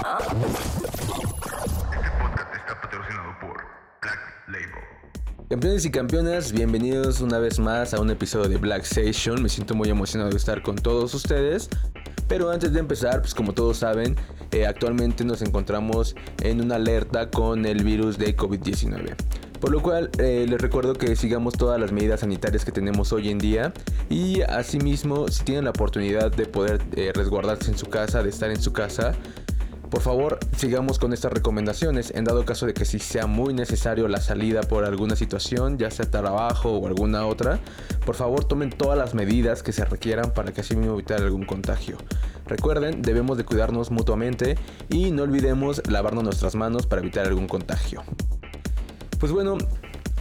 podcast está patrocinado por Black Label. Campeones y campeonas, bienvenidos una vez más a un episodio de Black Station. Me siento muy emocionado de estar con todos ustedes. Pero antes de empezar, pues como todos saben, eh, actualmente nos encontramos en una alerta con el virus de COVID-19. Por lo cual eh, les recuerdo que sigamos todas las medidas sanitarias que tenemos hoy en día y asimismo si tienen la oportunidad de poder eh, resguardarse en su casa, de estar en su casa, por favor, sigamos con estas recomendaciones en dado caso de que si sea muy necesario la salida por alguna situación, ya sea trabajo o alguna otra, por favor tomen todas las medidas que se requieran para que así mismo evitar algún contagio. Recuerden, debemos de cuidarnos mutuamente y no olvidemos lavarnos nuestras manos para evitar algún contagio. Pues bueno,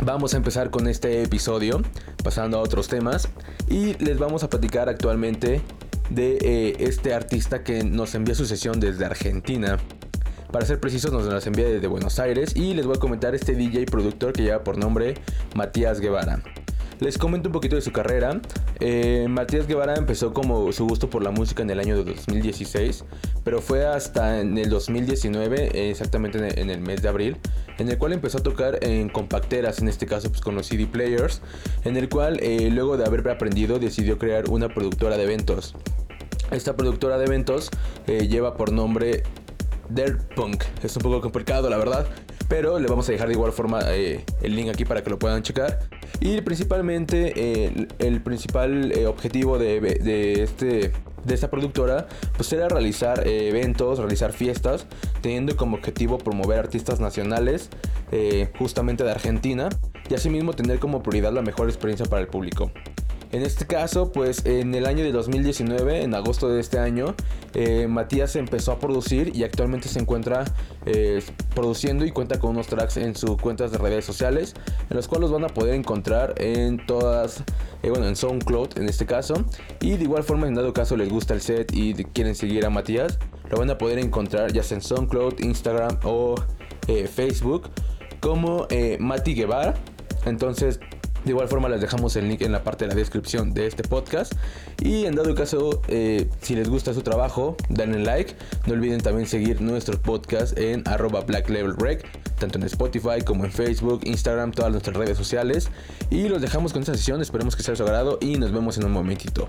vamos a empezar con este episodio, pasando a otros temas, y les vamos a platicar actualmente de eh, este artista que nos envía su sesión desde Argentina. Para ser precisos, nos las envía desde Buenos Aires y les voy a comentar este DJ productor que lleva por nombre Matías Guevara. Les comento un poquito de su carrera. Eh, Matías Guevara empezó como su gusto por la música en el año de 2016, pero fue hasta en el 2019, exactamente en el mes de abril, en el cual empezó a tocar en compacteras, en este caso pues con los CD players, en el cual eh, luego de haber aprendido decidió crear una productora de eventos. Esta productora de eventos eh, lleva por nombre Dirt Punk. Es un poco complicado, la verdad. Pero le vamos a dejar de igual forma eh, el link aquí para que lo puedan checar. Y principalmente eh, el principal objetivo de, de, este, de esta productora pues era realizar eventos, realizar fiestas, teniendo como objetivo promover artistas nacionales justamente de Argentina y asimismo tener como prioridad la mejor experiencia para el público. En este caso, pues en el año de 2019, en agosto de este año, eh, Matías empezó a producir y actualmente se encuentra eh, produciendo y cuenta con unos tracks en sus cuentas de redes sociales, en los cuales van a poder encontrar en todas, eh, bueno, en SoundCloud en este caso. Y de igual forma, en dado caso les gusta el set y quieren seguir a Matías, lo van a poder encontrar ya sea en SoundCloud, Instagram o Facebook como Mati Guevara. Entonces de igual forma les dejamos el link en la parte de la descripción de este podcast. Y en dado caso, eh, si les gusta su trabajo, denle like. No olviden también seguir nuestros podcasts en arroba Black Level Rec, tanto en Spotify como en Facebook, Instagram, todas nuestras redes sociales. Y los dejamos con esta sesión, esperemos que sea de su agrado y nos vemos en un momentito.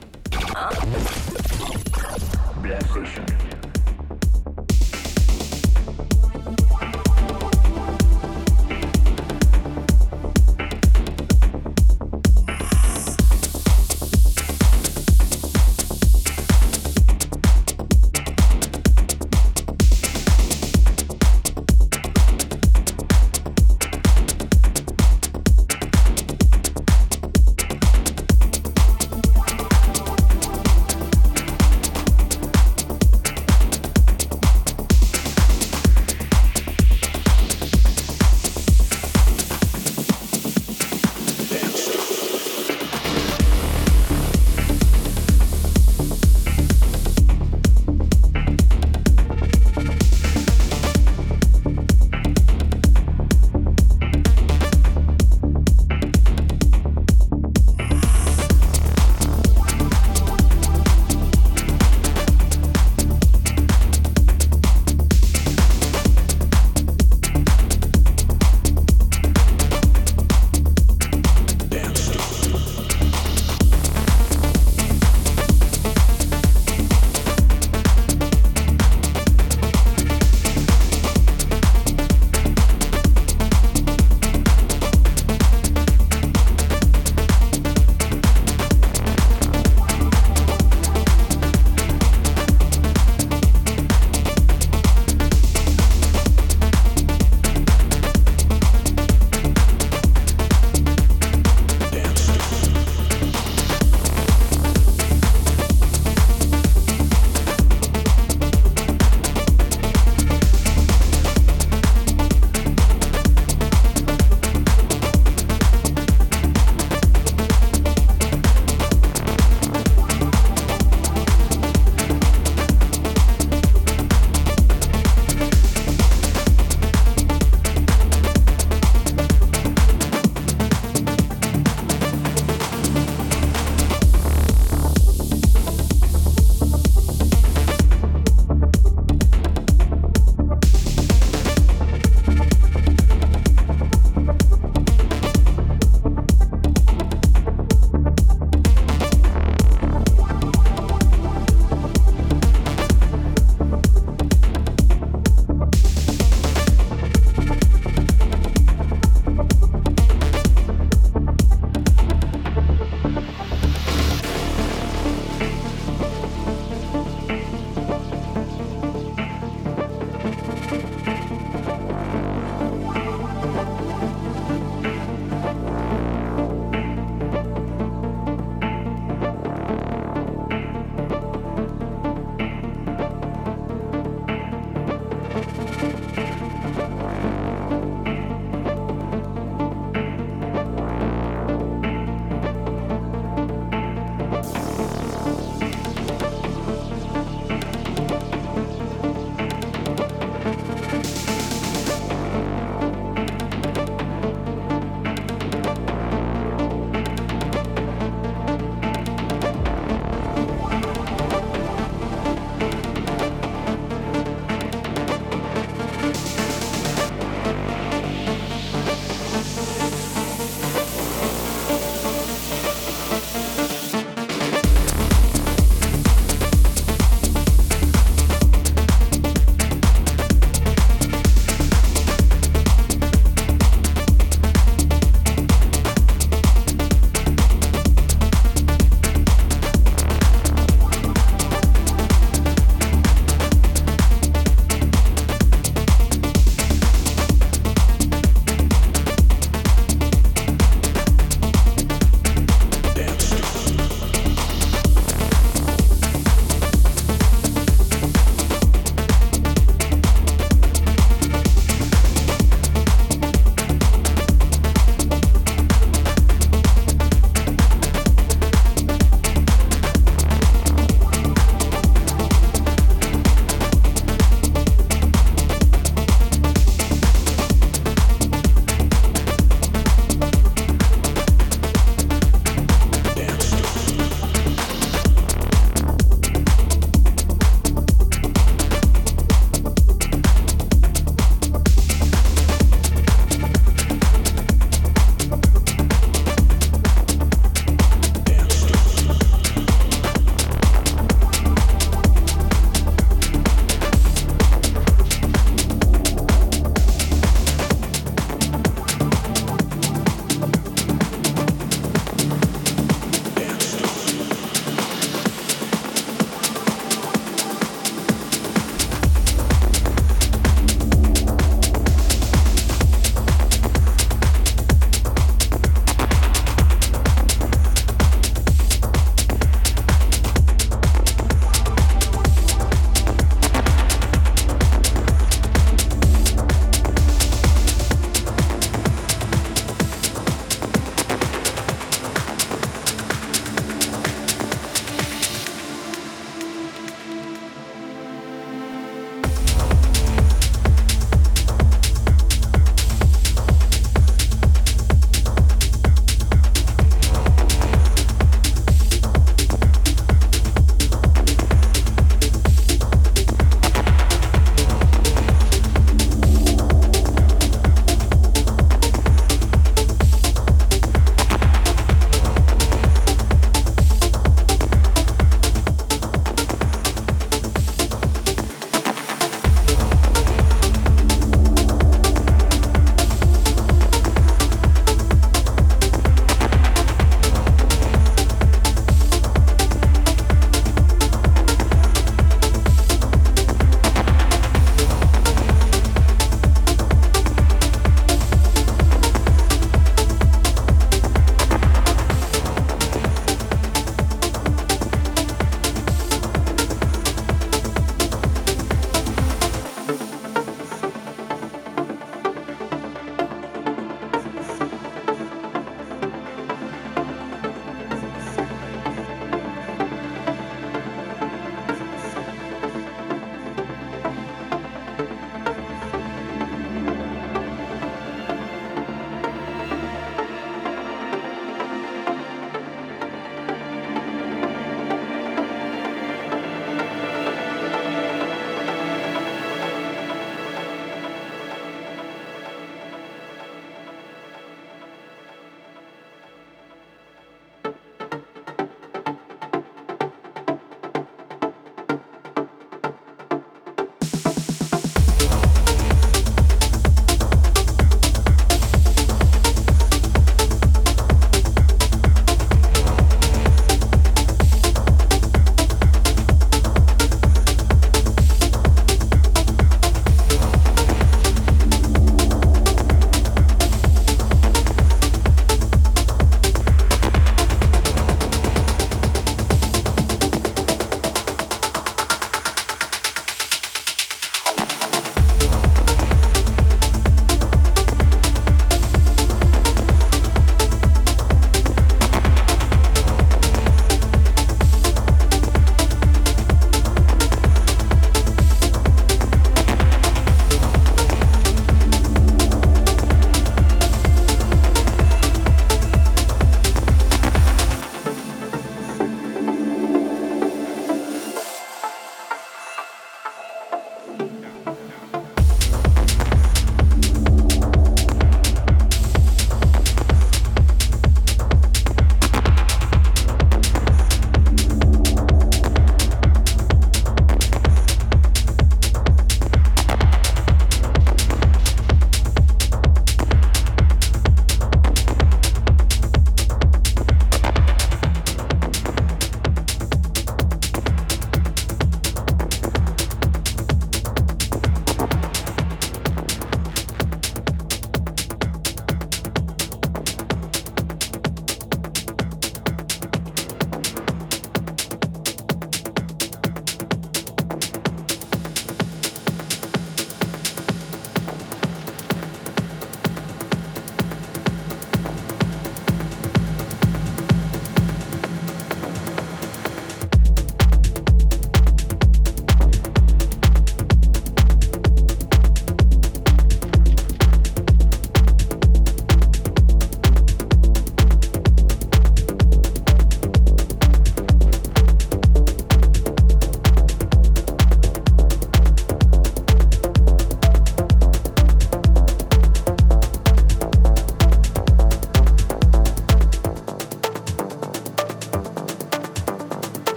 Black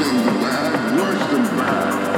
Worse than bad, worse than bad.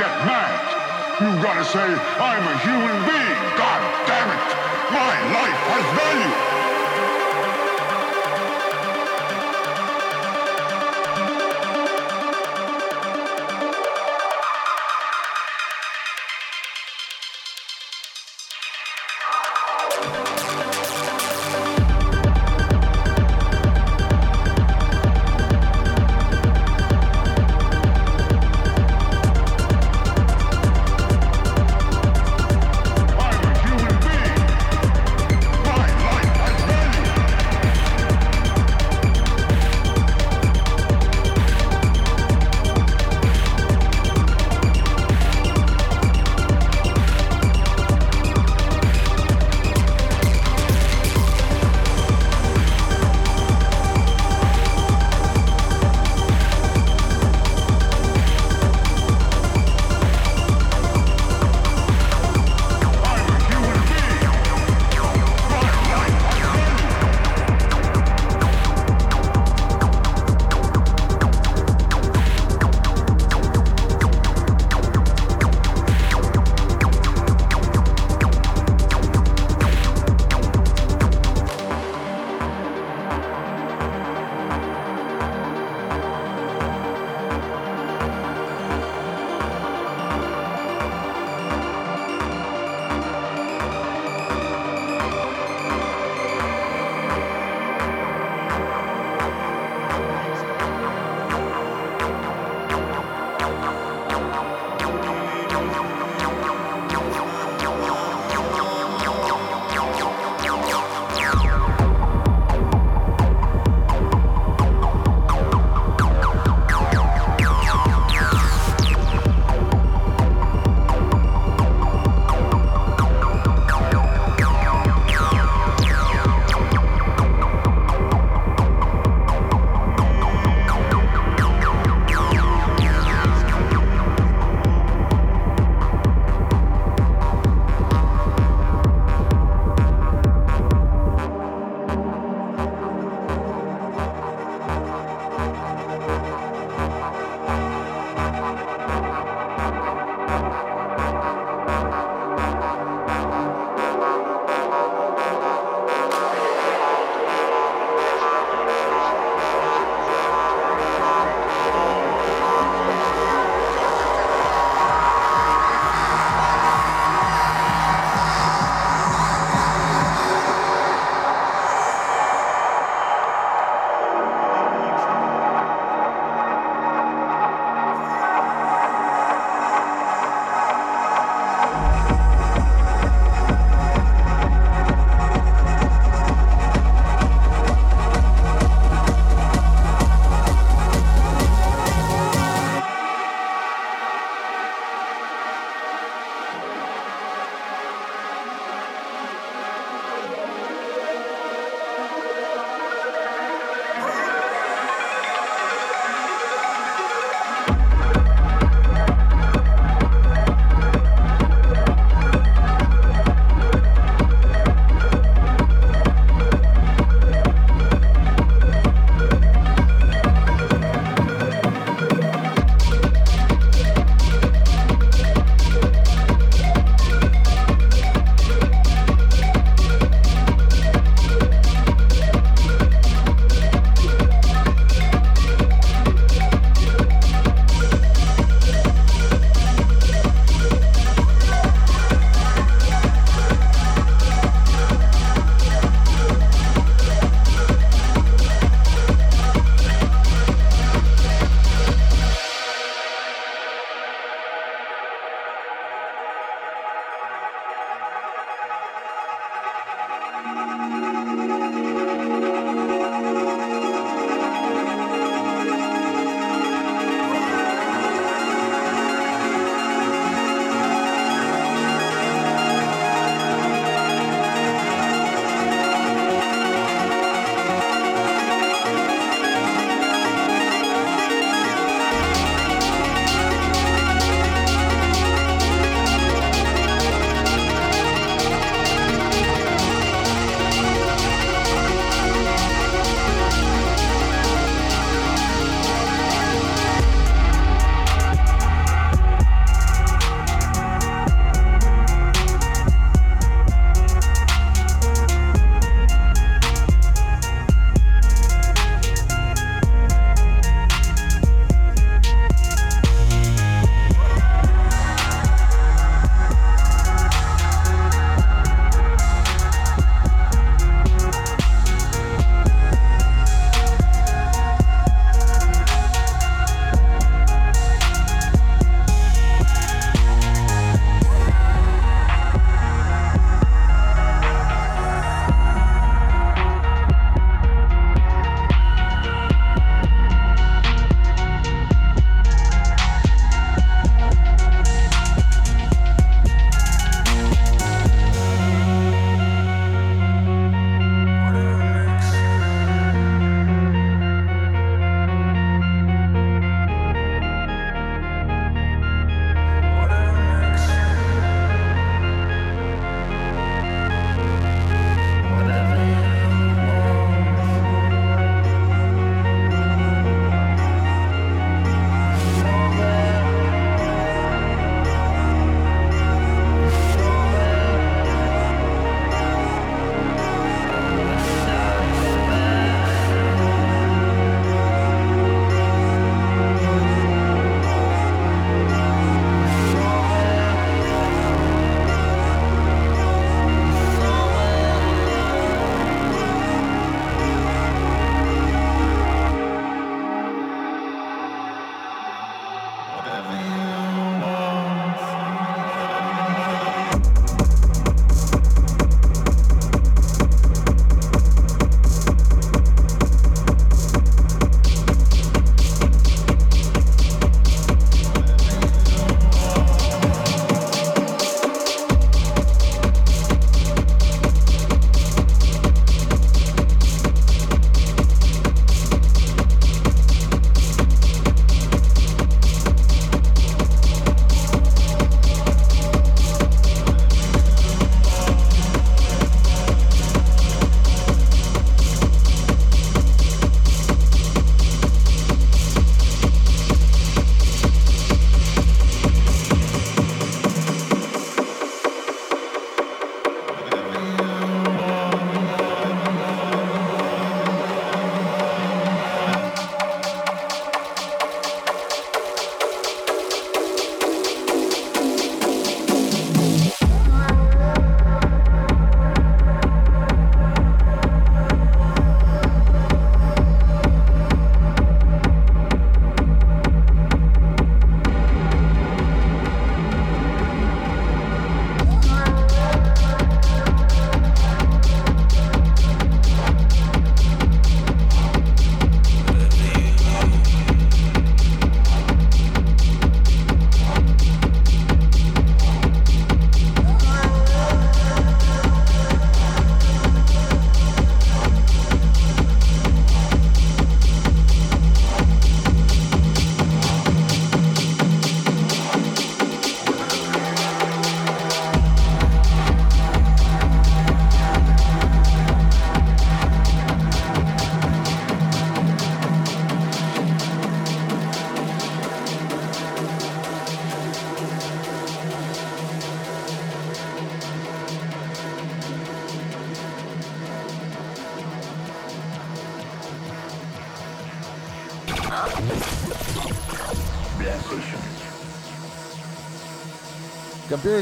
get mad. You gotta say, I'm a human being. God damn it. My life has value.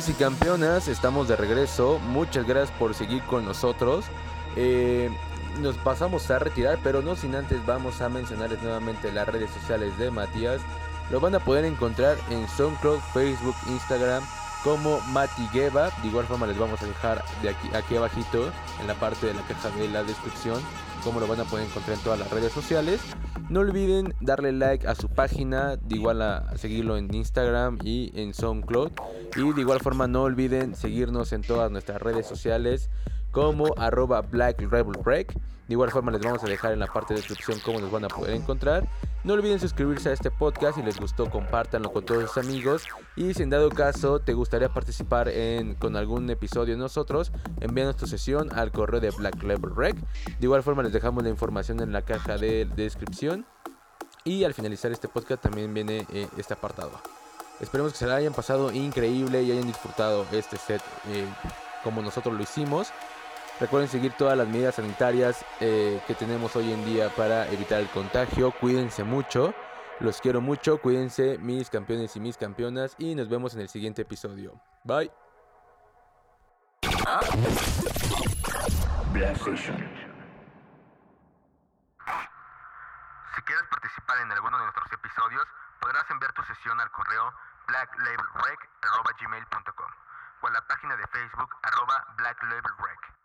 Y campeonas, estamos de regreso. Muchas gracias por seguir con nosotros. Eh, nos pasamos a retirar, pero no sin antes vamos a mencionarles nuevamente las redes sociales de Matías. Lo van a poder encontrar en SoundCloud, Facebook, Instagram como Mati Gueva. De igual forma les vamos a dejar de aquí, aquí abajito en la parte de la caja de la descripción como lo van a poder encontrar en todas las redes sociales. No olviden darle like a su página, de igual a seguirlo en Instagram y en SoundCloud. Y de igual forma no olviden seguirnos en todas nuestras redes sociales como arroba Black Rebel Break. De igual forma les vamos a dejar en la parte de descripción cómo nos van a poder encontrar. No olviden suscribirse a este podcast si les gustó, compártanlo con todos sus amigos. Y si en dado caso te gustaría participar en, con algún episodio de nosotros, envíanos tu sesión al correo de Black Rebel Break. De igual forma les dejamos la información en la caja de, descripción. Y al finalizar este podcast también viene eh, este apartado. Esperemos que se la hayan pasado increíble y hayan disfrutado este set eh, como nosotros lo hicimos. Recuerden seguir todas las medidas sanitarias eh, que tenemos hoy en día para evitar el contagio. Cuídense mucho. Los quiero mucho. Cuídense mis campeones y mis campeonas. Y nos vemos en el siguiente episodio. Bye. Si quieres participar en alguno de nuestros episodios, podrás enviar tu sesión al correo blacklabelrec.gmail.com o a la página de Facebook arroba blacklabelrec.